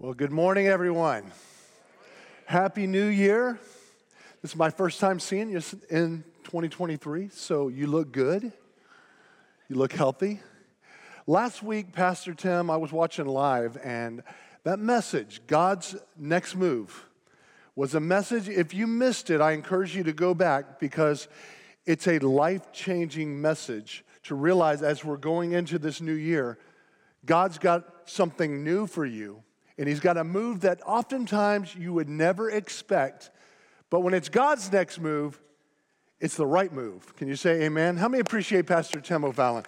Well, good morning, everyone. Happy New Year. This is my first time seeing you in 2023, so you look good. You look healthy. Last week, Pastor Tim, I was watching live, and that message, God's next move, was a message. If you missed it, I encourage you to go back because it's a life changing message to realize as we're going into this new year, God's got something new for you and he's got a move that oftentimes you would never expect. But when it's God's next move, it's the right move. Can you say amen? How many appreciate Pastor Tim O'Fallon?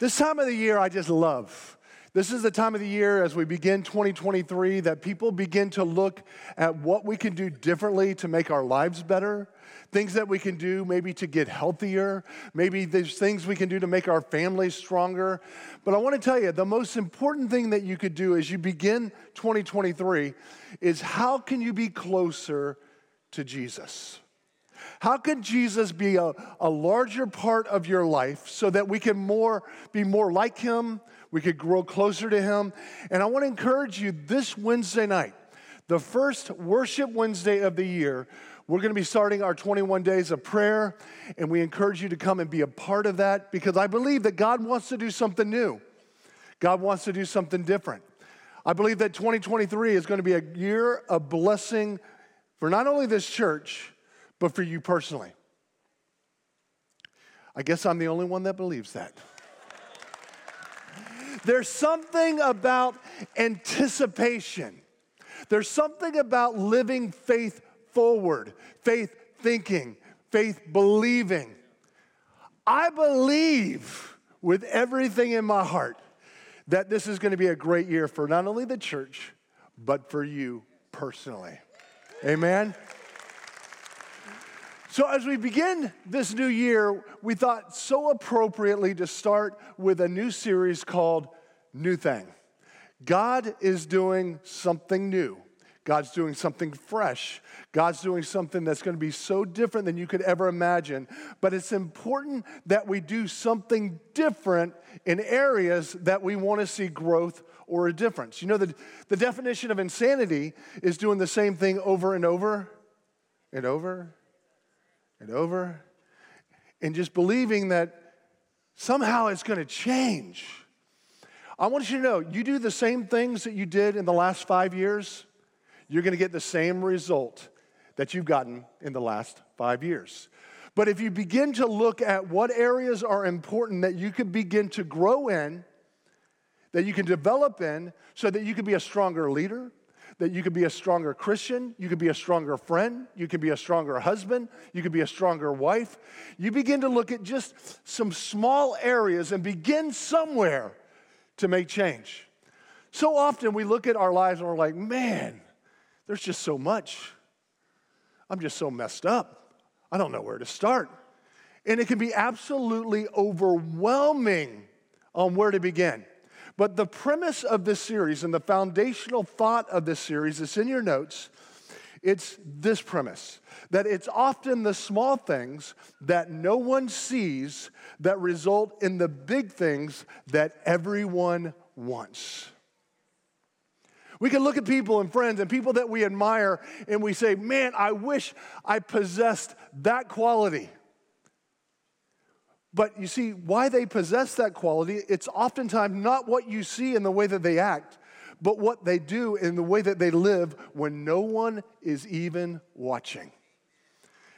This time of the year, I just love. This is the time of the year as we begin 2023 that people begin to look at what we can do differently to make our lives better, things that we can do maybe to get healthier. Maybe there's things we can do to make our families stronger. But I want to tell you the most important thing that you could do as you begin 2023 is how can you be closer to Jesus? How can Jesus be a, a larger part of your life so that we can more be more like him, we could grow closer to him? And I want to encourage you this Wednesday night, the first worship Wednesday of the year, we're going to be starting our 21 days of prayer, and we encourage you to come and be a part of that because I believe that God wants to do something new. God wants to do something different. I believe that 2023 is going to be a year of blessing for not only this church, but for you personally. I guess I'm the only one that believes that. There's something about anticipation. There's something about living faith forward, faith thinking, faith believing. I believe with everything in my heart that this is going to be a great year for not only the church, but for you personally. Amen. So, as we begin this new year, we thought so appropriately to start with a new series called New Thing. God is doing something new. God's doing something fresh. God's doing something that's going to be so different than you could ever imagine. But it's important that we do something different in areas that we want to see growth or a difference. You know, the, the definition of insanity is doing the same thing over and over and over and over and just believing that somehow it's going to change. I want you to know you do the same things that you did in the last five years you're going to get the same result that you've gotten in the last five years. But if you begin to look at what areas are important that you can begin to grow in, that you can develop in, so that you can be a stronger leader, that you can be a stronger Christian, you can be a stronger friend, you can be a stronger husband, you can be a stronger wife. You begin to look at just some small areas and begin somewhere to make change. So often we look at our lives and we're like, man, there's just so much. I'm just so messed up. I don't know where to start. And it can be absolutely overwhelming on where to begin. But the premise of this series and the foundational thought of this series is in your notes. It's this premise that it's often the small things that no one sees that result in the big things that everyone wants. We can look at people and friends and people that we admire and we say, man, I wish I possessed that quality. But you see, why they possess that quality, it's oftentimes not what you see in the way that they act, but what they do in the way that they live when no one is even watching.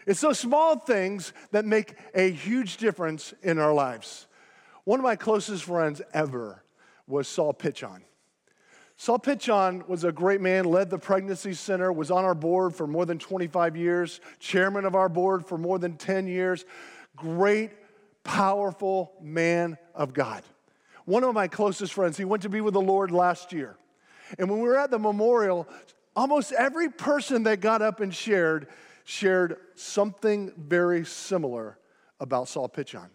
It's those small things that make a huge difference in our lives. One of my closest friends ever was Saul Pitchon. Saul Pitchon was a great man, led the pregnancy center, was on our board for more than 25 years, chairman of our board for more than 10 years. Great, powerful man of God. One of my closest friends, he went to be with the Lord last year. And when we were at the memorial, almost every person that got up and shared shared something very similar about Saul Pitchon.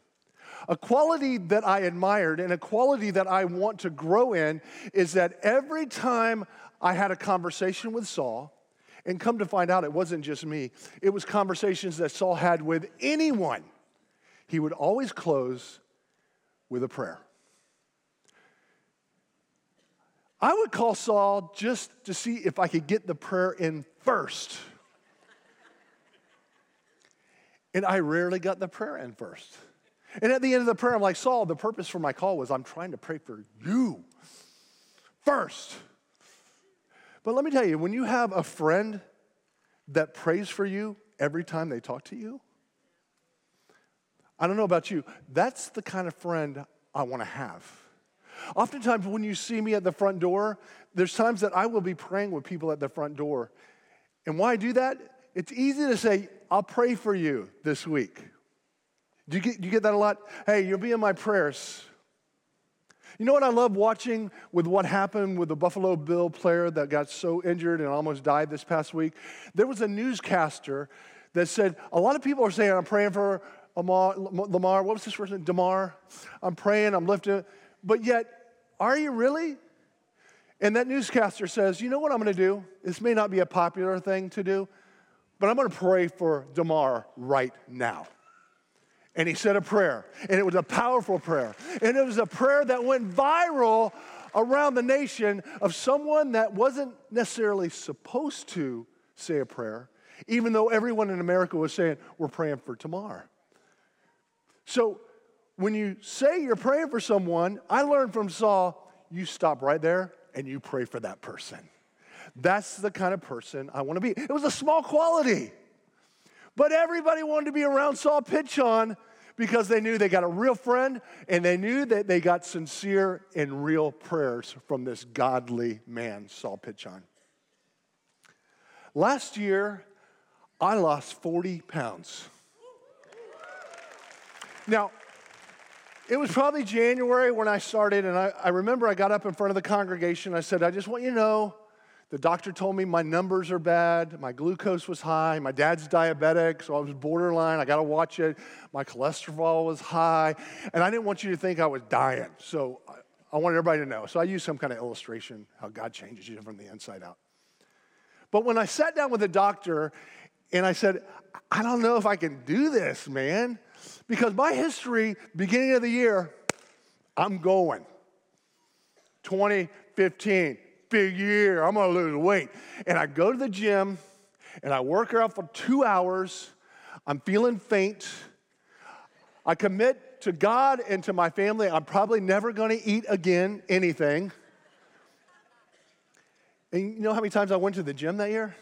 A quality that I admired and a quality that I want to grow in is that every time I had a conversation with Saul, and come to find out it wasn't just me, it was conversations that Saul had with anyone, he would always close with a prayer. I would call Saul just to see if I could get the prayer in first. And I rarely got the prayer in first. And at the end of the prayer, I'm like, Saul, the purpose for my call was I'm trying to pray for you first. But let me tell you, when you have a friend that prays for you every time they talk to you, I don't know about you, that's the kind of friend I want to have. Oftentimes, when you see me at the front door, there's times that I will be praying with people at the front door. And why I do that? It's easy to say, I'll pray for you this week. Do you get, do you get that a lot? Hey, you'll be in my prayers. You know what I love watching with what happened with the Buffalo Bill player that got so injured and almost died this past week? There was a newscaster that said, A lot of people are saying, I'm praying for Lamar, what was this name? Damar. I'm praying, I'm lifting. But yet, are you really? And that newscaster says, You know what I'm to do? This may not be a popular thing to do, but I'm to pray for Damar right now. And he said a prayer, and it was a powerful prayer. And it was a prayer that went viral around the nation of someone that wasn't necessarily supposed to say a prayer, even though everyone in America was saying, We're praying for Tamar. So when you say you're praying for someone, I learned from Saul, you stop right there and you pray for that person. That's the kind of person I want to be. It was a small quality. But everybody wanted to be around Saul Pitchon because they knew they got a real friend and they knew that they got sincere and real prayers from this godly man, Saul Pitchon. Last year, I lost 40 pounds. Now, it was probably January when I started, and I, I remember I got up in front of the congregation. I said, I just want you to know the doctor told me my numbers are bad, my glucose was high, my dad's diabetic, so I was borderline. I got to watch it. My cholesterol was high, and I didn't want you to think I was dying. So I wanted everybody to know. So I used some kind of illustration how God changes you from the inside out. But when I sat down with the doctor and I said, I don't know if I can do this, man, because my history, beginning of the year, I'm going. 2015, big year. I'm gonna lose weight. And I go to the gym and I work out for two hours. I'm feeling faint. I commit to God and to my family, I'm probably never gonna eat again anything. And you know how many times I went to the gym that year?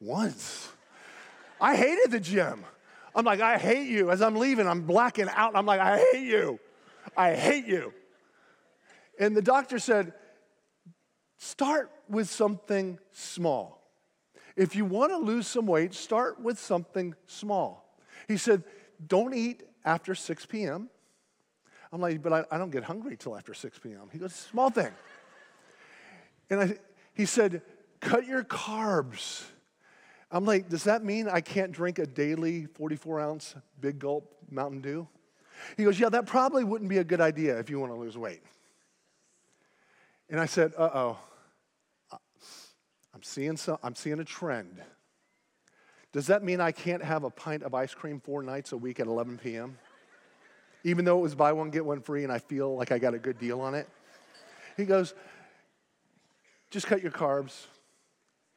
Once. I hated the gym. I'm like, I hate you. As I'm leaving, I'm blacking out. I'm like, I hate you. I hate you. And the doctor said, Start with something small. If you want to lose some weight, start with something small. He said, Don't eat after 6 p.m. I'm like, But I, I don't get hungry till after 6 p.m. He goes, Small thing. And I, he said, Cut your carbs. I'm like, Does that mean I can't drink a daily 44 ounce big gulp Mountain Dew? He goes, Yeah, that probably wouldn't be a good idea if you want to lose weight. And I said, uh oh, I'm seeing, some, I'm seeing a trend. Does that mean I can't have a pint of ice cream four nights a week at 11 p.m.? Even though it was buy one, get one free, and I feel like I got a good deal on it? He goes, just cut your carbs,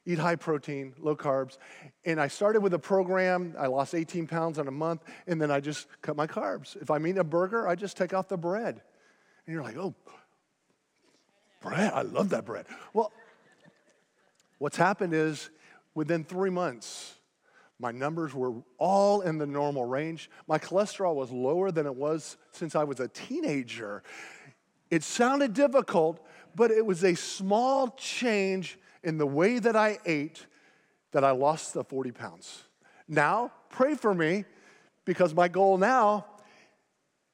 eat high protein, low carbs. And I started with a program. I lost 18 pounds in a month, and then I just cut my carbs. If I mean a burger, I just take off the bread. And you're like, oh, bread. I love that bread. Well, what's happened is within three months, my numbers were all in the normal range. My cholesterol was lower than it was since I was a teenager. It sounded difficult, but it was a small change in the way that I ate that I lost the 40 pounds. Now, pray for me because my goal now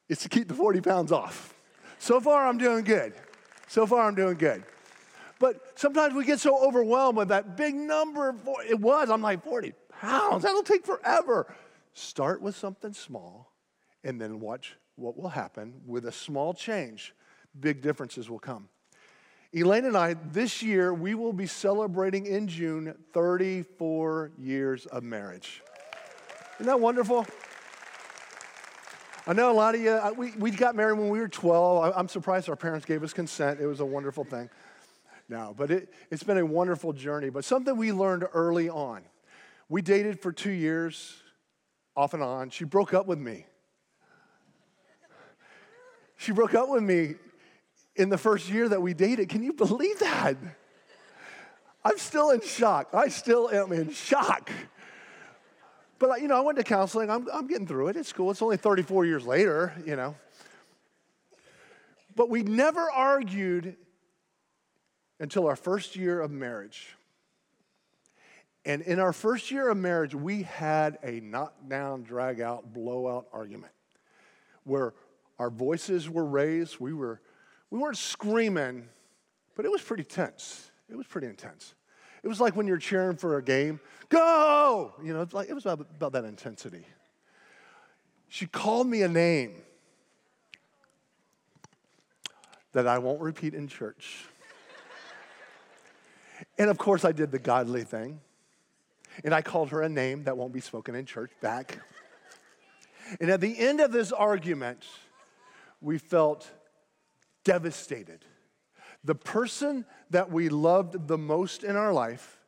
is to keep the 40 pounds off. So far, I'm doing good. So far, I'm doing good. But sometimes we get so overwhelmed with that big number. It was, I'm like, 40 pounds. That'll take forever. Start with something small and then watch what will happen with a small change. Big differences will come. Elaine and I, this year, we will be celebrating in June 34 years of marriage. Isn't that wonderful? I know a lot of you, uh, we, we got married when we were 12. I'm surprised our parents gave us consent. It was a wonderful thing. No, but it, it's been a wonderful journey. But something we learned early on. We dated for two years, off and on. She broke up with me. She broke up with me in the first year that we dated. Can you believe that? I'm still in shock. I still am in shock. But, you know, I went to counseling. I'm, I'm getting through it. It's cool. It's only 34 years later, you know. But we never argued until our first year of marriage. And in our first year of marriage, we had a knockdown, drag out, blowout argument where our voices were raised. We, were, we weren't screaming, but it was pretty tense. It was pretty intense. It was like when you're cheering for a game, go! You know, like, it was about, about that intensity. She called me a name that I won't repeat in church. and of course, I did the godly thing. And I called her a name that won't be spoken in church back. And at the end of this argument, we felt devastated the person that we loved the most in our life,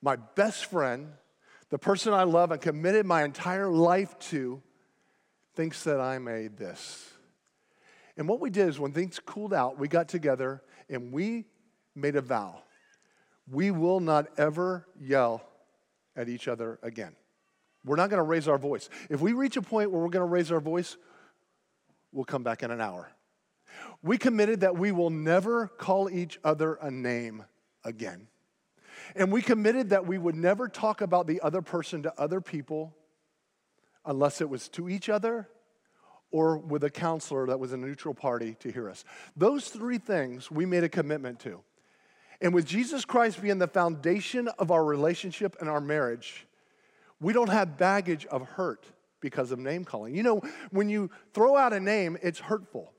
my best friend, the person I love and committed my entire life to, thinks that I made this. And what we did is when things cooled out, we got together and we made a vow. We will not ever yell at each other again. We're not going to raise our voice. If we reach a point where we're going to raise our voice, we'll come back in an hour. We committed that we will never call each other a name again. And we committed that we would never talk about the other person to other people unless it was to each other or with a counselor that was a neutral party to hear us. Those three things we made a commitment to. And with Jesus Christ being the foundation of our relationship and our marriage, we don't have baggage of hurt because of name calling. You know, when you throw out a name, it's hurtful.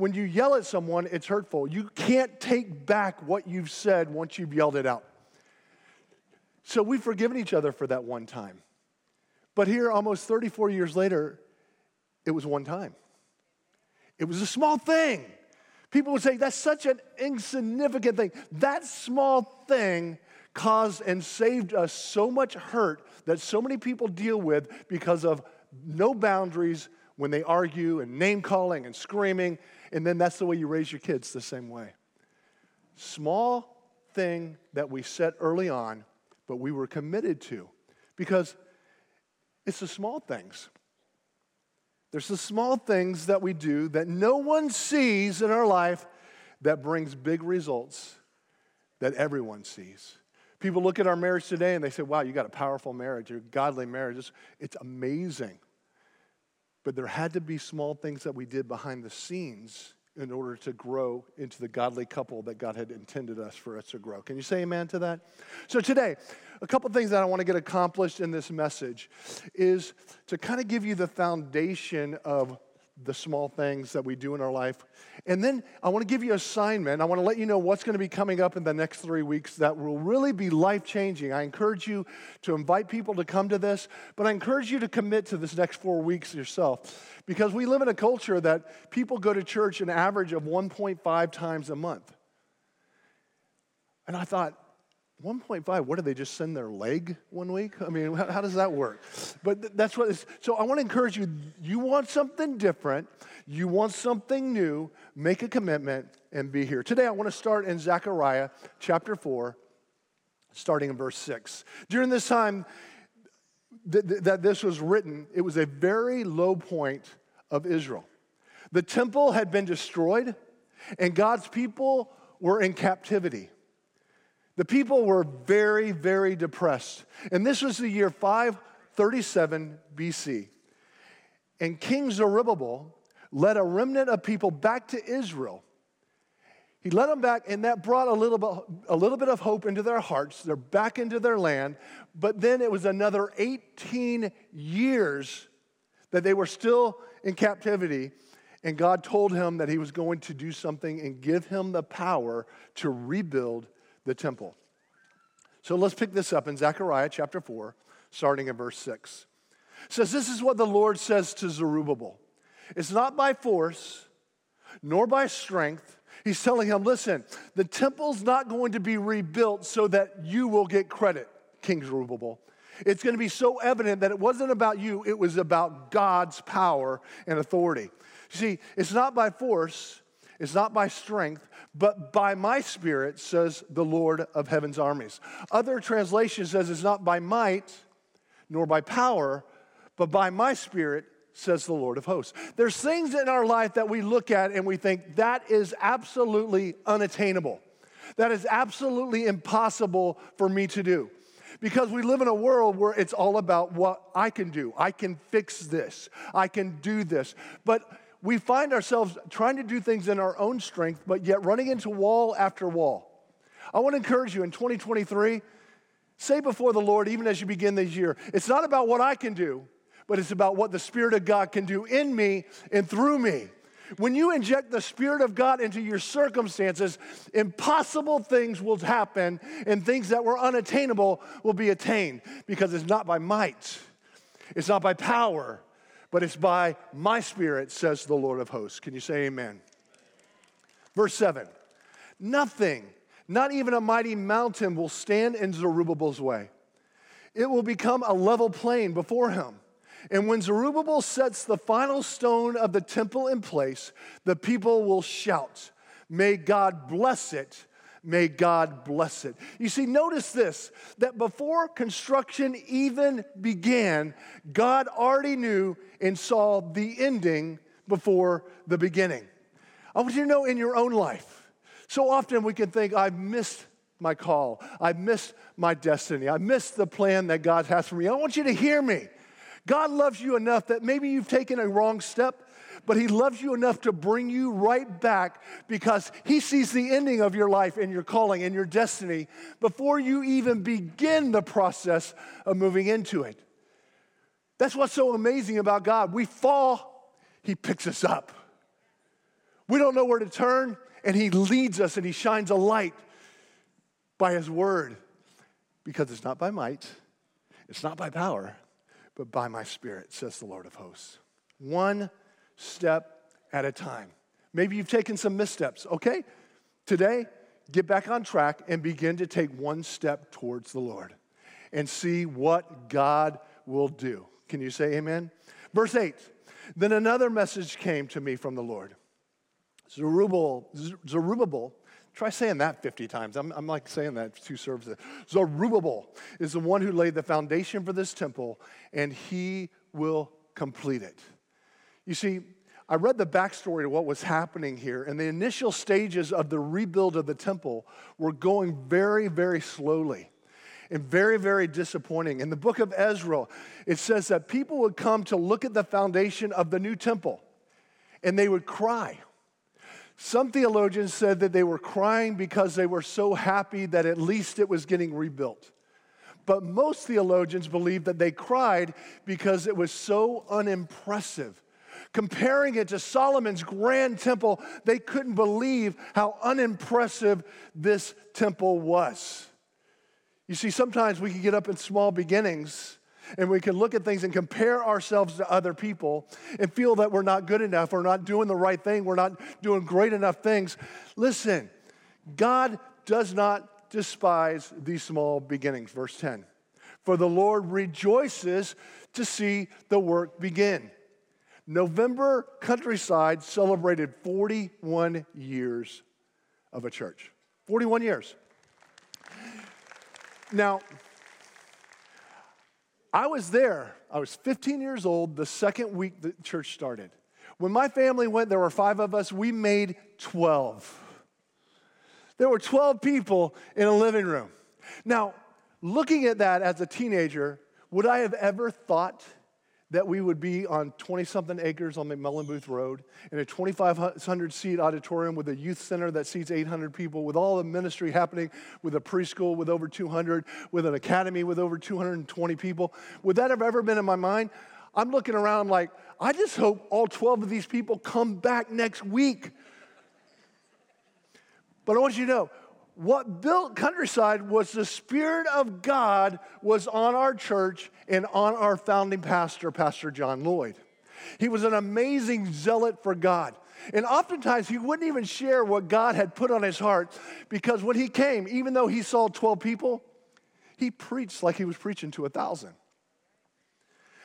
When you yell at someone, it's hurtful. You can't take back what you've said once you've yelled it out. So we've forgiven each other for that one time. But here, almost 34 years later, it was one time. It was a small thing. People would say, that's such an insignificant thing. That small thing caused and saved us so much hurt that so many people deal with because of no boundaries when they argue and name calling and screaming and then that's the way you raise your kids the same way. Small thing that we set early on, but we were committed to because it's the small things. There's the small things that we do that no one sees in our life that brings big results that everyone sees. People look at our marriage today and they say, wow, you got a powerful marriage, you're a godly marriage. It's, it's amazing. But there had to be small things that we did behind the scenes in order to grow into the godly couple that God had intended us for us to grow. Can you say amen to that? So, today, a couple things that I want to get accomplished in this message is to kind of give you the foundation of the small things that we do in our life. And then I want to give you an assignment. I want to let you know what's going to be coming up in the next three weeks that will really be life changing. I encourage you to invite people to come to this, but I encourage you to commit to this next four weeks yourself because we live in a culture that people go to church an average of 1.5 times a month. And I thought, 1.5, what do they just send their leg one week? I mean, how, how does that work? But th- that's what so I want to encourage you, you want something different, you want something new, make a commitment and be here. Today I want to start in Zechariah chapter 4, starting in verse 6. During this time th- th- that this was written, it was a very low point of Israel. The temple had been destroyed, and God's people were in captivity. The people were very, very depressed. And this was the year 537 BC. And King Zerubbabel led a remnant of people back to Israel. He led them back, and that brought a little, bit, a little bit of hope into their hearts. They're back into their land. But then it was another 18 years that they were still in captivity. And God told him that he was going to do something and give him the power to rebuild the temple. So let's pick this up in Zechariah chapter 4, starting in verse 6. It says, This is what the Lord says to Zerubbabel It's not by force, nor by strength. He's telling him, listen, the temple's not going to be rebuilt so that you will get credit, King Zerubbabel. It's going to be so evident that it wasn't about you, it was about God's power and authority. See, it's not by force, it's not by strength, but by my spirit, says the Lord of heaven's armies. Other translations says it's not by might nor by power, but by my spirit, says the Lord of hosts. There's things in our life that we look at and we think that is absolutely unattainable. That is absolutely impossible for me to do. Because we live in a world where it's all about what I can do. I can fix this. I can do this. But we find ourselves trying to do things in our own strength, but yet running into wall after wall. I want to encourage you in 2023, say before the Lord, even as you begin this year, it's not about what I can do, but it's about what the Spirit of God can do in me and through me. When you inject the Spirit of God into your circumstances, impossible things will happen and things that were unattainable will be attained because it's not by might, it's not by power, but it's by my Spirit, says the Lord of hosts. Can you say amen? Verse 7 Nothing, not even a mighty mountain, will stand in Zerubbabel's way. It will become a level plain before him. And when Zerubbabel sets the final stone of the temple in place, the people will shout, May God bless it. May God bless it. You see, notice this that before construction even began, God already knew and saw the ending before the beginning. I want you to know in your own life, so often we can think, I've missed my call, I've missed my destiny, I missed the plan that God has for me. I want you to hear me. God loves you enough that maybe you've taken a wrong step, but He loves you enough to bring you right back because He sees the ending of your life and your calling and your destiny before you even begin the process of moving into it. That's what's so amazing about God. We fall, He picks us up. We don't know where to turn, and He leads us and He shines a light by His word because it's not by might, it's not by power, but by my spirit, says the Lord of hosts. One step at a time. Maybe you've taken some missteps, okay? Today, get back on track and begin to take one step towards the Lord and see what God will do. Can you say amen? Verse 8 Then another message came to me from the Lord. Zerubbabel, Zerubbabel Try saying that 50 times. I'm, I'm like saying that two services. Zerubbabel is the one who laid the foundation for this temple, and he will complete it. You see, I read the backstory to what was happening here, and the initial stages of the rebuild of the temple were going very, very slowly and very, very disappointing. In the book of Ezra, it says that people would come to look at the foundation of the new temple and they would cry. Some theologians said that they were crying because they were so happy that at least it was getting rebuilt. But most theologians believe that they cried because it was so unimpressive. Comparing it to Solomon's grand temple, they couldn't believe how unimpressive this temple was. You see, sometimes we can get up in small beginnings and we can look at things and compare ourselves to other people and feel that we're not good enough, we're not doing the right thing, we're not doing great enough things. Listen, God does not despise these small beginnings. Verse 10 For the Lord rejoices to see the work begin. November Countryside celebrated 41 years of a church. 41 years. Now, I was there. I was 15 years old the second week the church started. When my family went, there were five of us, we made 12. There were 12 people in a living room. Now, looking at that as a teenager, would I have ever thought that we would be on 20 something acres on McMullen Booth Road in a 2,500 seat auditorium with a youth center that seats 800 people, with all the ministry happening, with a preschool with over 200, with an academy with over 220 people. Would that have ever been in my mind? I'm looking around like, I just hope all 12 of these people come back next week. But I want you to know, what built Countryside was the Spirit of God was on our church and on our founding pastor, Pastor John Lloyd. He was an amazing zealot for God. And oftentimes he wouldn't even share what God had put on his heart because when he came, even though he saw 12 people, he preached like he was preaching to a thousand.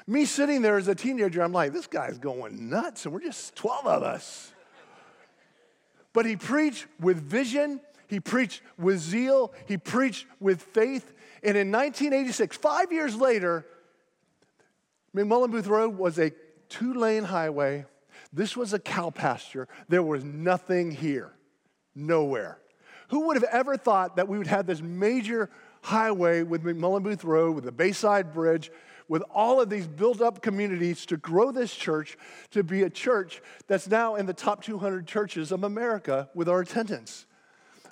Me sitting there as a teenager, I'm like, this guy's going nuts, and we're just 12 of us. But he preached with vision, he preached with zeal, he preached with faith. And in 1986, five years later, McMullen Booth Road was a two lane highway. This was a cow pasture. There was nothing here, nowhere. Who would have ever thought that we would have this major highway with McMullen Booth Road, with the Bayside Bridge, with all of these built up communities to grow this church to be a church that's now in the top 200 churches of America with our attendance?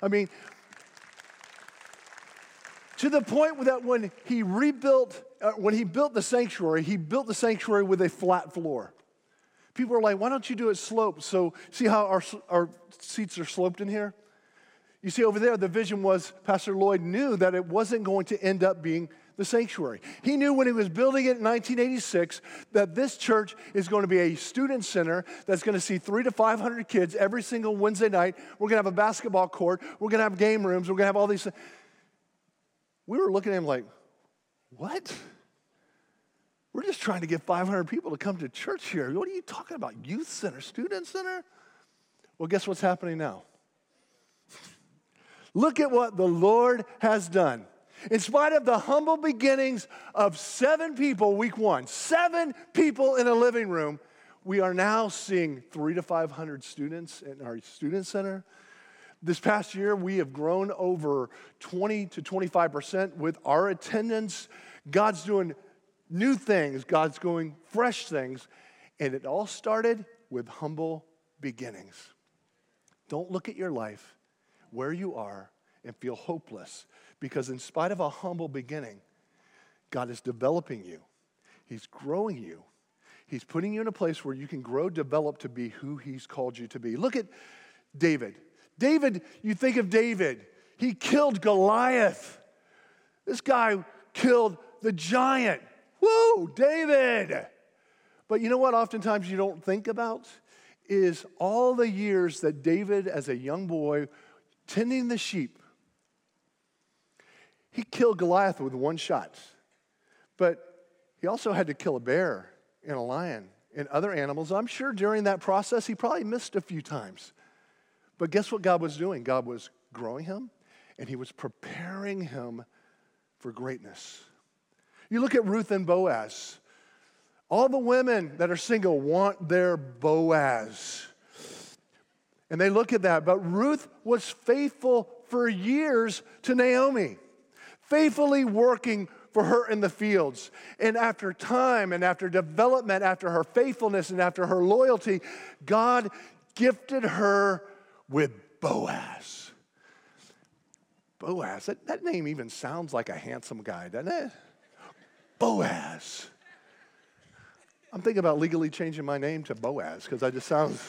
I mean, to the point that when he rebuilt, uh, when he built the sanctuary, he built the sanctuary with a flat floor. People are like, why don't you do it sloped? So, see how our, our seats are sloped in here? You see, over there, the vision was Pastor Lloyd knew that it wasn't going to end up being the sanctuary. He knew when he was building it in 1986 that this church is going to be a student center that's going to see three to 500 kids every single Wednesday night. We're going to have a basketball court. We're going to have game rooms. We're going to have all these. Things. We were looking at him like, what? We're just trying to get 500 people to come to church here. What are you talking about? Youth center, student center? Well, guess what's happening now? Look at what the Lord has done. In spite of the humble beginnings of seven people, week one, seven people in a living room, we are now seeing three to 500 students in our student center. This past year, we have grown over 20 to 25% with our attendance. God's doing new things, God's going fresh things. And it all started with humble beginnings. Don't look at your life, where you are, and feel hopeless because, in spite of a humble beginning, God is developing you, He's growing you. He's putting you in a place where you can grow, develop to be who He's called you to be. Look at David. David, you think of David, he killed Goliath. This guy killed the giant. Woo, David. But you know what, oftentimes you don't think about? Is all the years that David, as a young boy, tending the sheep, he killed Goliath with one shot. But he also had to kill a bear and a lion and other animals. I'm sure during that process he probably missed a few times. But guess what God was doing? God was growing him and he was preparing him for greatness. You look at Ruth and Boaz. All the women that are single want their Boaz. And they look at that. But Ruth was faithful for years to Naomi faithfully working for her in the fields. And after time and after development, after her faithfulness and after her loyalty, God gifted her with Boaz. Boaz, that, that name even sounds like a handsome guy, doesn't it? Boaz. I'm thinking about legally changing my name to Boaz because I just sounds.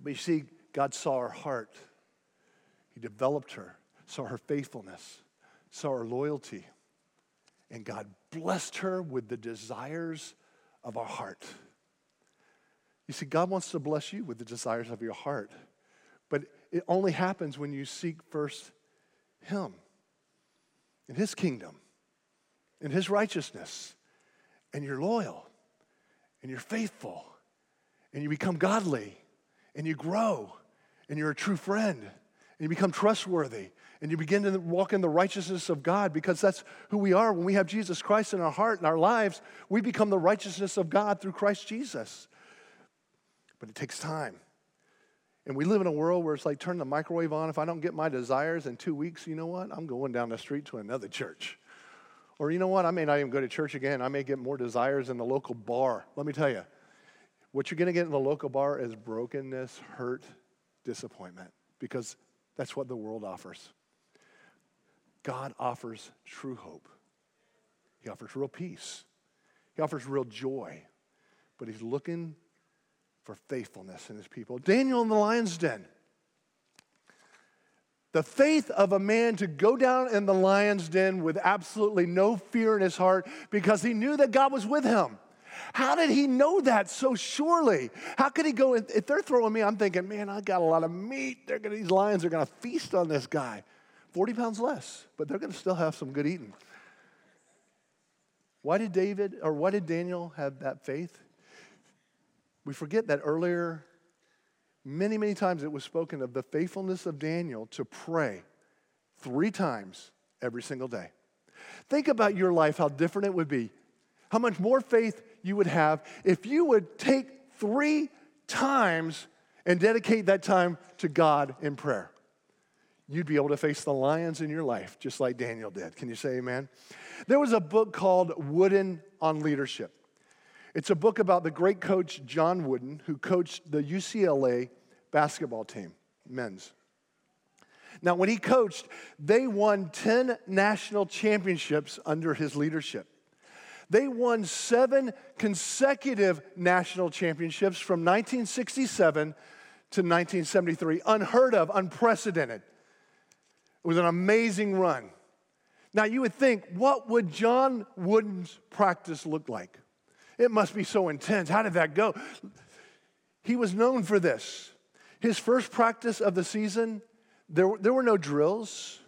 But you see, God saw her heart, He developed her saw her faithfulness, saw her loyalty, and God blessed her with the desires of our heart. You see, God wants to bless you with the desires of your heart, but it only happens when you seek first Him in His kingdom, in His righteousness, and you're loyal, and you're faithful, and you become godly, and you grow, and you're a true friend, and you become trustworthy, and you begin to walk in the righteousness of God because that's who we are. When we have Jesus Christ in our heart and our lives, we become the righteousness of God through Christ Jesus. But it takes time. And we live in a world where it's like turn the microwave on. If I don't get my desires in two weeks, you know what? I'm going down the street to another church. Or you know what? I may not even go to church again. I may get more desires in the local bar. Let me tell you, what you're going to get in the local bar is brokenness, hurt, disappointment, because that's what the world offers. God offers true hope. He offers real peace. He offers real joy. But he's looking for faithfulness in his people. Daniel in the lion's den. The faith of a man to go down in the lion's den with absolutely no fear in his heart because he knew that God was with him. How did he know that so surely? How could he go? If they're throwing me, I'm thinking, man, I got a lot of meat. Gonna, these lions are going to feast on this guy. 40 pounds less, but they're going to still have some good eating. Why did David or why did Daniel have that faith? We forget that earlier, many, many times it was spoken of the faithfulness of Daniel to pray three times every single day. Think about your life, how different it would be, how much more faith you would have if you would take three times and dedicate that time to God in prayer. You'd be able to face the lions in your life just like Daniel did. Can you say amen? There was a book called Wooden on Leadership. It's a book about the great coach John Wooden, who coached the UCLA basketball team, men's. Now, when he coached, they won 10 national championships under his leadership. They won seven consecutive national championships from 1967 to 1973. Unheard of, unprecedented. It was an amazing run. Now, you would think, what would John Wooden's practice look like? It must be so intense. How did that go? He was known for this. His first practice of the season, there, there were no drills,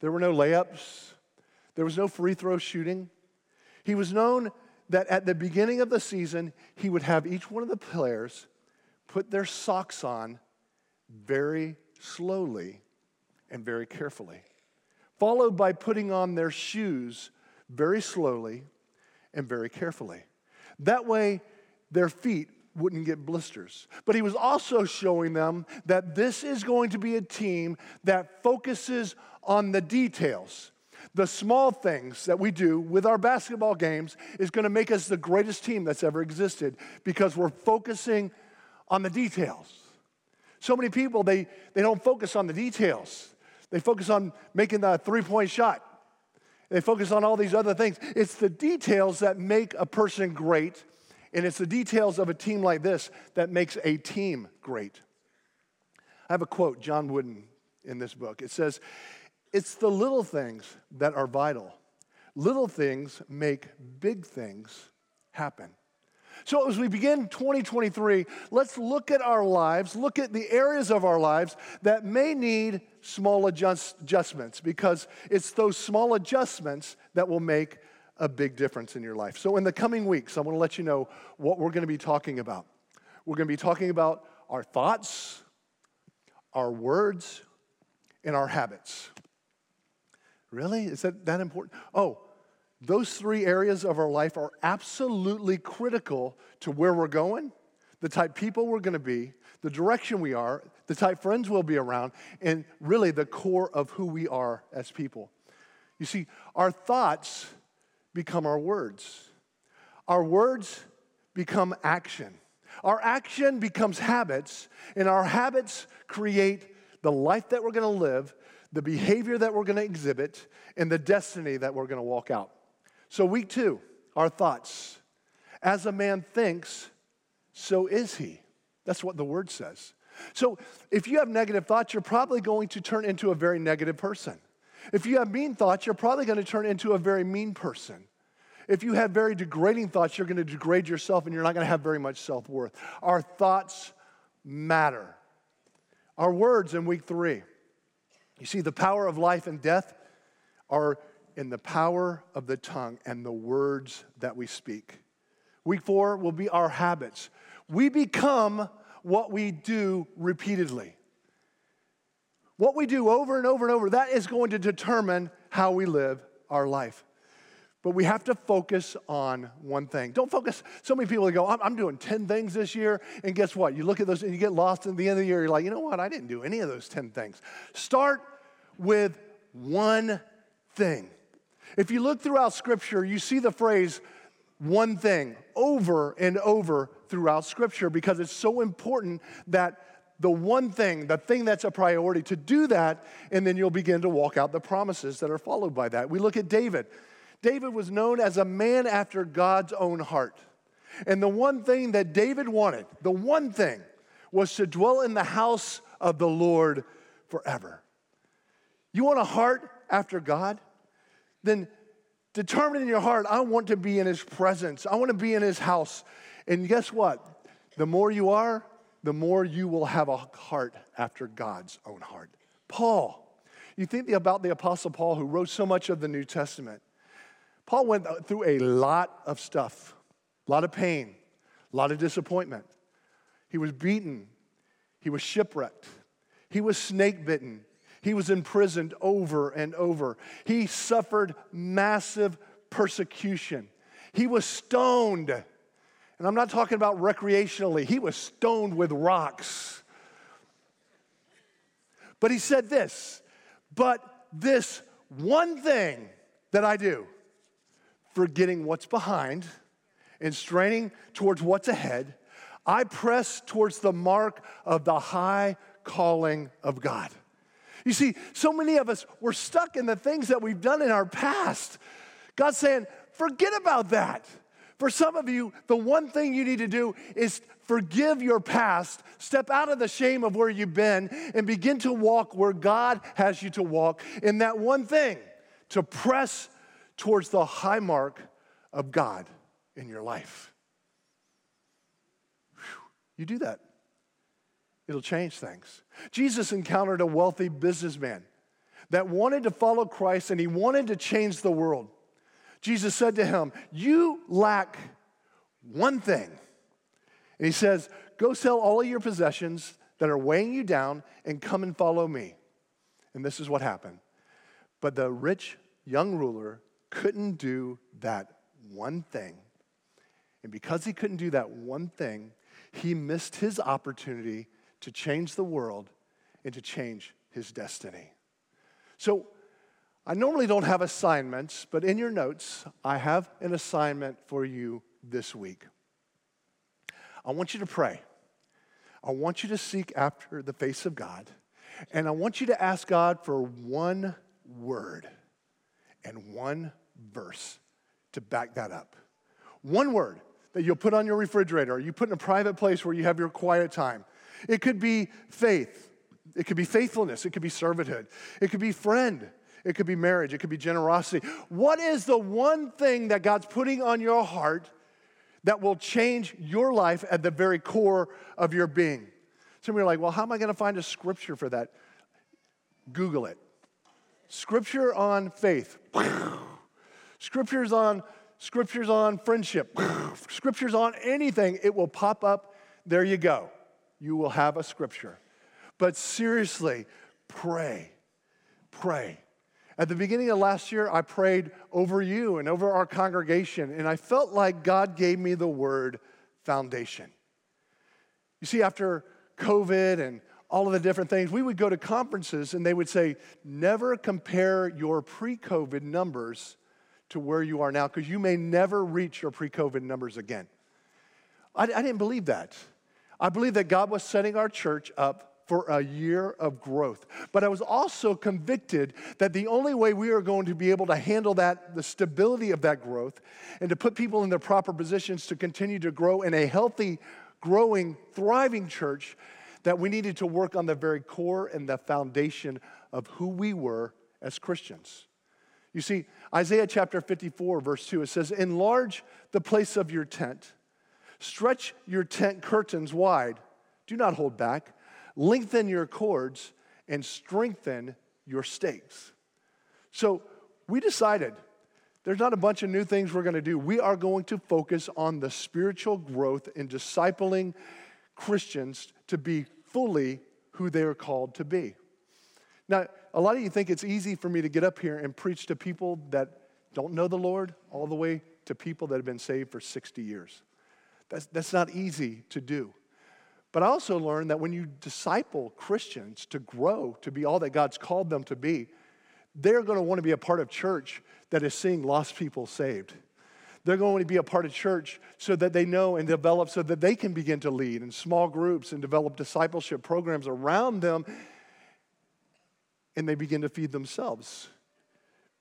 there were no layups, there was no free throw shooting. He was known that at the beginning of the season, he would have each one of the players put their socks on very slowly and very carefully, followed by putting on their shoes very slowly and very carefully. That way, their feet wouldn't get blisters. But he was also showing them that this is going to be a team that focuses on the details. The small things that we do with our basketball games is going to make us the greatest team that's ever existed because we're focusing on the details. So many people, they, they don't focus on the details. They focus on making the three point shot. They focus on all these other things. It's the details that make a person great, and it's the details of a team like this that makes a team great. I have a quote, John Wooden, in this book. It says, It's the little things that are vital. Little things make big things happen. So, as we begin 2023, let's look at our lives, look at the areas of our lives that may need small adjust, adjustments because it's those small adjustments that will make a big difference in your life. So, in the coming weeks, I want to let you know what we're going to be talking about. We're going to be talking about our thoughts, our words, and our habits. Really? Is that that important? Oh, those three areas of our life are absolutely critical to where we're going, the type people we're going to be, the direction we are, the type friends we'll be around, and really the core of who we are as people. You see, our thoughts become our words. Our words become action. Our action becomes habits, and our habits create the life that we're going to live, the behavior that we're going to exhibit, and the destiny that we're going to walk out. So, week two, our thoughts. As a man thinks, so is he. That's what the word says. So, if you have negative thoughts, you're probably going to turn into a very negative person. If you have mean thoughts, you're probably going to turn into a very mean person. If you have very degrading thoughts, you're going to degrade yourself and you're not going to have very much self worth. Our thoughts matter. Our words in week three. You see, the power of life and death are in the power of the tongue and the words that we speak. Week four will be our habits. We become what we do repeatedly. What we do over and over and over, that is going to determine how we live our life. But we have to focus on one thing. Don't focus. So many people go, I'm, doing 10 things this year. And guess what? You look at those and you get lost at the end of the year. You're like, you know what? I didn't do any of those 10 things. Start with one thing. If you look throughout Scripture, you see the phrase one thing over and over throughout Scripture because it's so important that the one thing, the thing that's a priority, to do that, and then you'll begin to walk out the promises that are followed by that. We look at David. David was known as a man after God's own heart. And the one thing that David wanted, the one thing, was to dwell in the house of the Lord forever. You want a heart after God? Then determine in your heart, I want to be in his presence, I want to be in his house. And guess what? The more you are, the more you will have a heart after God's own heart. Paul, you think about the Apostle Paul who wrote so much of the New Testament. Paul went through a lot of stuff, a lot of pain, a lot of disappointment. He was beaten, he was shipwrecked, he was snake bitten, he was imprisoned over and over. He suffered massive persecution. He was stoned. And I'm not talking about recreationally, he was stoned with rocks. But he said this, but this one thing that I do, forgetting what's behind and straining towards what's ahead, I press towards the mark of the high calling of God. You see, so many of us, we're stuck in the things that we've done in our past. God's saying, forget about that. For some of you, the one thing you need to do is forgive your past, step out of the shame of where you've been, and begin to walk where God has you to walk in that one thing to press towards the high mark of God in your life. Whew. You do that it'll change things. Jesus encountered a wealthy businessman that wanted to follow Christ and he wanted to change the world. Jesus said to him, You lack one thing. And he says, Go sell all of your possessions that are weighing you down and come and follow me. And this is what happened. But the rich young ruler couldn't do that one thing. And because he couldn't do that one thing, he missed his opportunity to change the world and to change his destiny. So, I normally don't have assignments, but in your notes, I have an assignment for you this week. I want you to pray. I want you to seek after the face of God, and I want you to ask God for one word and one verse to back that up. One word that you'll put on your refrigerator, or you put in a private place where you have your quiet time. It could be faith. It could be faithfulness. It could be servanthood. It could be friend. It could be marriage. It could be generosity. What is the one thing that God's putting on your heart that will change your life at the very core of your being? Some of you are like, well, how am I going to find a scripture for that? Google it. Scripture on faith. Scriptures on scriptures on friendship. Scriptures on anything. It will pop up. There you go you will have a scripture. But seriously, pray. Pray. At the beginning of last year, I prayed over you and over our congregation, and I felt like God gave me the word foundation. You see, after COVID and all of the different things, we would go to conferences and they would say, never compare your pre COVID numbers to where you are now because you may never reach your pre COVID numbers again. I, I, didn't believe that. I believe that God was setting our church up for a year of growth. But I was also convicted that the only way we are going to be able to handle that, the stability of that growth, and to put people in their proper positions to continue to grow in a healthy, growing, thriving church, that we needed to work on the very core and the foundation of who we were as Christians. You see, Isaiah chapter 54, verse 2, it says, Enlarge the place of your tent Stretch your tent curtains wide. Do not hold back. Lengthen your cords and strengthen your stakes. So we decided there's not a bunch of new things we're going to do. We are going to focus on the spiritual growth in discipling Christians to be fully who they are called to be. Now, a lot of you think it's easy for me to get up here and preach to people that don't know the Lord, all the way to people that have been saved for 60 years. That's, that's not easy to do. But I also learned that when you disciple Christians to grow, to be all that God's called them to be, they're going to want to be a part of church that is seeing lost people saved. They're going to be a part of church so that they know and develop so that they can begin to lead in small groups and develop discipleship programs around them and they begin to feed themselves.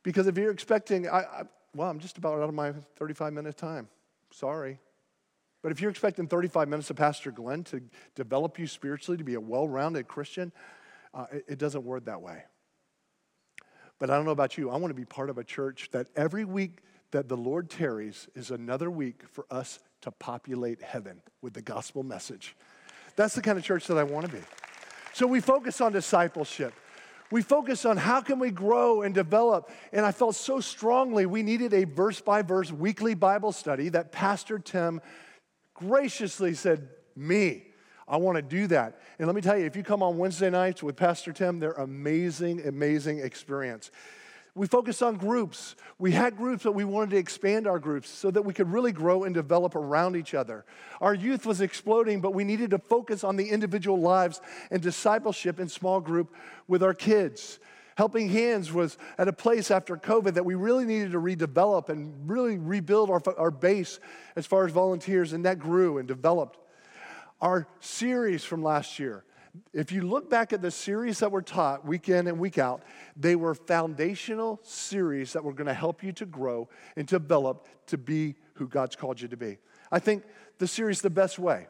Because if you're expecting, I, I, well, I'm just about out of my 35 minute time. Sorry. But if you're expecting 35 minutes of Pastor Glenn to develop you spiritually to be a well rounded Christian, uh, it, it doesn't work that way. But I don't know about you. I want to be part of a church that every week that the Lord tarries is another week for us to populate heaven with the gospel message. That's the kind of church that I want to be. So we focus on discipleship. We focus on how can we grow and develop. And I felt so strongly we needed a verse by verse weekly Bible study that Pastor Tim graciously said, Me, I want to do that. And let me tell you, if you come on Wednesday nights with Pastor Tim, they're amazing, amazing experience. We focused on groups. We had groups, but we wanted to expand our groups so that we could really grow and develop around each other. Our youth was exploding, but we needed to focus on the individual lives and discipleship in small group with our kids. Helping Hands was at a place after COVID that we really needed to redevelop and really rebuild our, our base as far as volunteers, and that grew and developed. Our series from last year, if you look back at the series that were taught week in and week out, they were foundational series that were going to help you to grow and develop to be who God's called you to be. I think the series, The Best Way,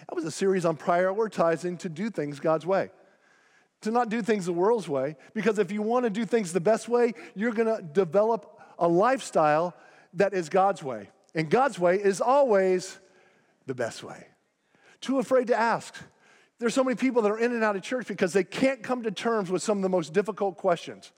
that was a series on prioritizing to do things God's way, to not do things the world's way, because if you want to do things the best way, you're going to develop a lifestyle that is God's way. And God's way is always the best way too afraid to ask. There's so many people that are in and out of church because they can't come to terms with some of the most difficult questions.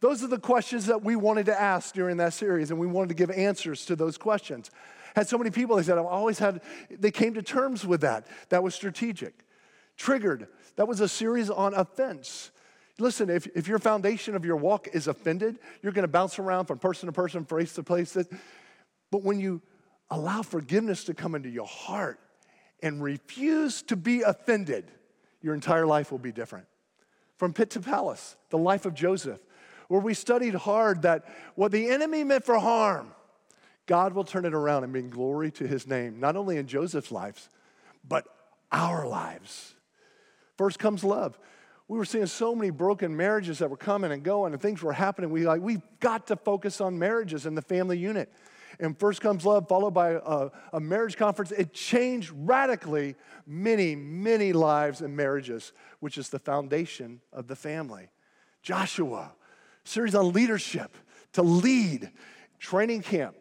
Those are the questions that we wanted to ask during that series, and we wanted to give answers to those questions. Had so many people, they said, I've always had, they came to terms with that. That was strategic. Triggered, that was a series on offense. Listen, if, if your foundation of your walk is offended, you're going to bounce around from person to person, place to place. But when you allow forgiveness to come into your heart, and refuse to be offended, your entire life will be different. From pit to palace, the life of Joseph, where we studied hard that what the enemy meant for harm, God will turn it around and bring glory to his name, not only in Joseph's lives, but our lives. First comes love. We were seeing so many broken marriages that were coming and going, and things were happening. We like we've got to focus on marriages and the family unit and First Comes Love, followed by a, a marriage conference. It changed radically many, many lives and marriages, which is the foundation of the family. Joshua, series on leadership, to lead, training camp.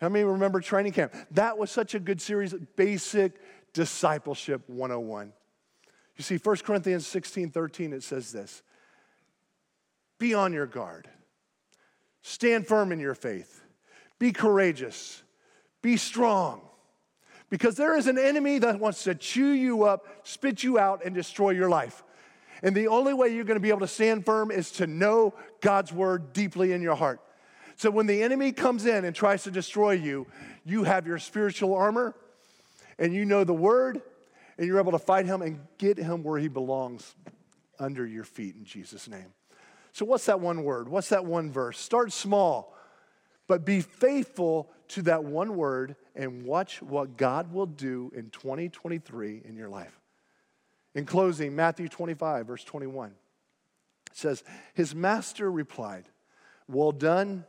How many remember training camp? That was such a good series, basic discipleship 101. You see, 1 Corinthians 16 13, it says this Be on your guard, stand firm in your faith. Be courageous. Be strong. Because there is an enemy that wants to chew you up, spit you out, and destroy your life. And the only way you're going to be able to stand firm is to know God's word deeply in your heart. So when the enemy comes in and tries to destroy you, you have your spiritual armor and you know the word and you're able to fight him and get him where he belongs under your feet in Jesus' name. So, what's that one word? What's that one verse? Start small. But be faithful to that one word and watch what God will do in 2023 in your life. In closing, Matthew 25, verse 21 says, His master replied, Well done,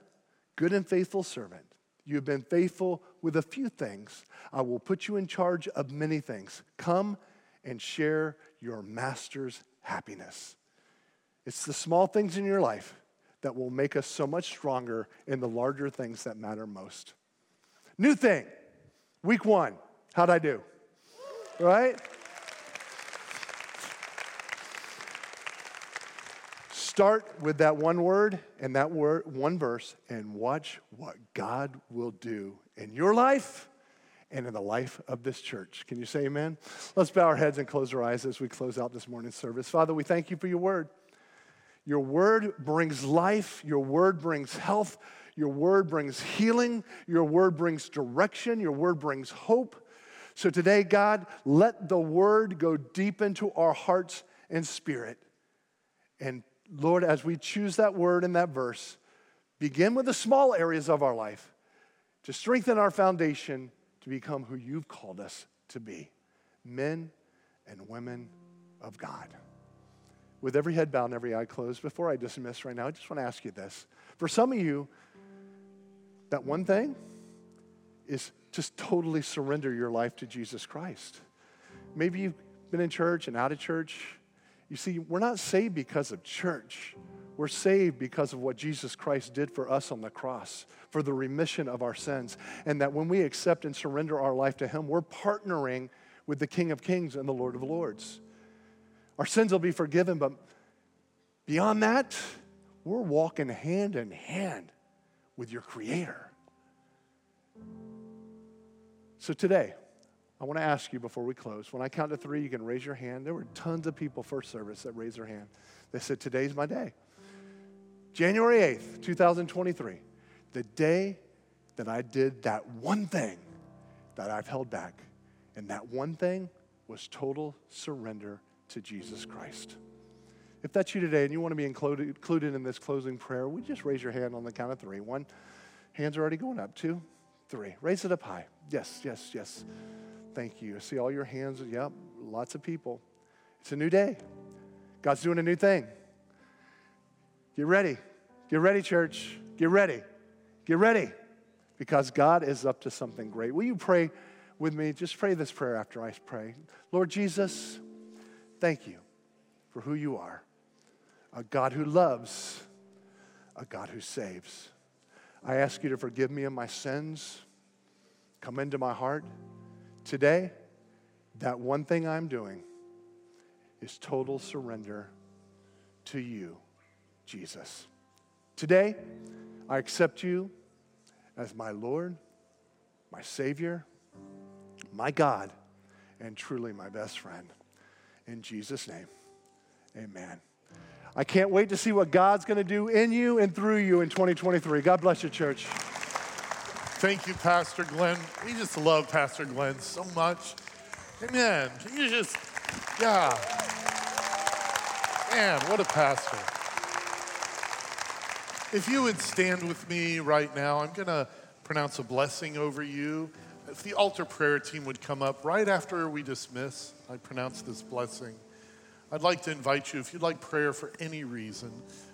good and faithful servant. You have been faithful with a few things. I will put you in charge of many things. Come and share your master's happiness. It's the small things in your life that will make us so much stronger in the larger things that matter most. New thing, week one. How'd I do? Right? Start with that one word and that word, one verse, and watch what God will do in your life and in the life of this church. Can you say amen? Let's bow our heads and close our eyes as we close out this morning's service. Father, we thank you for your word. Your word brings life, your word brings health, your word brings healing, your word brings direction, your word brings hope. So today, God, let the word go deep into our hearts and spirit. And Lord, as we choose that word in that verse, begin with the small areas of our life to strengthen our foundation to become who you've called us to be men and women of God with every head bowed and every eye closed, before I dismiss right now, I just want to ask you this. For some of you, that one thing is just totally surrender your life to Jesus Christ. Maybe you've been in church and out of church. You see, we're not saved because of church. we're saved because of what Jesus Christ did for us on the cross, for the remission of our sins. And that when we accept and surrender our life to Him, we're partnering with the King of Kings and the Lord of Lords. Our sins will be forgiven, but beyond that, we're walking hand in hand with your Creator. So today, I want to ask you before we close. When I count to three, you can raise your hand. There were tons of people first service that raised their hand. They said, Today's my day. January 8th, 2023, the day that I did that one thing that I've held back. And that one thing was total surrender to Jesus Christ. If that's you today and you want to be included, included in this closing prayer, would just raise your hand on the count of three? One, hands are already going up. Two, three. Raise it up high. Yes, yes, yes. Thank you. I see all your hands. Yep, lots of people. It's a new day. God's doing a new thing. Get ready. Get ready, church. Get ready. Get ready. Because God is up to something great. Will you pray with me? Just pray this prayer after I pray. Lord Jesus, thank you for who you are a God who loves, a God who saves. I ask you to forgive me of my sins. Come into my heart. Today, that one thing I'm doing is total surrender to you, Jesus. Today, I accept you as my Lord, my Savior, my God, and truly my best friend. In Jesus' name, amen. I can't wait to see what God's going to do in you and through you in 2023. God bless you, church. Thank you, Pastor Glenn. We just love Pastor Glenn so much. Amen. Can you just, yeah. Man, what a pastor. If you would stand with me right now, I'm going to pronounce a blessing over you. If the altar prayer team would come up right after we dismiss, I pronounce this blessing. I'd like to invite you, if you'd like prayer for any reason,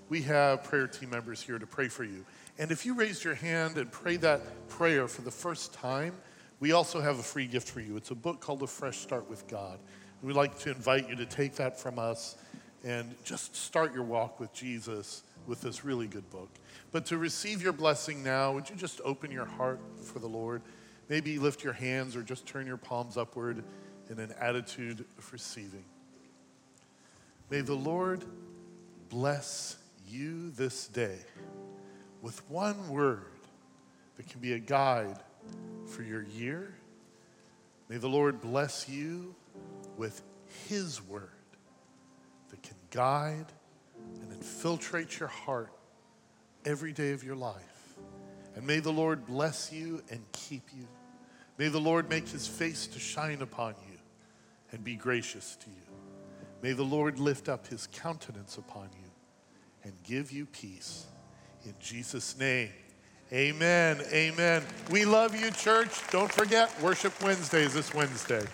we have prayer team members here to pray for you. And if you raised your hand and prayed that prayer for the first time, we also have a free gift for you. It's a book called A Fresh Start with God. We'd like to invite you to take that from us and just start your walk with Jesus with this really good book. But to receive your blessing now, would you just open your heart for the Lord? Maybe lift your hands or just turn your palms upward in an attitude of receiving. May the Lord bless you this day with one word that can be a guide for your year. May the Lord bless you with His word that can guide and infiltrate your heart every day of your life. And may the Lord bless you and keep you. May the Lord make His face to shine upon you and be gracious to you. May the Lord lift up His countenance upon you and give you peace. In Jesus' name, amen. Amen. We love you, church. Don't forget, Worship Wednesdays this Wednesday.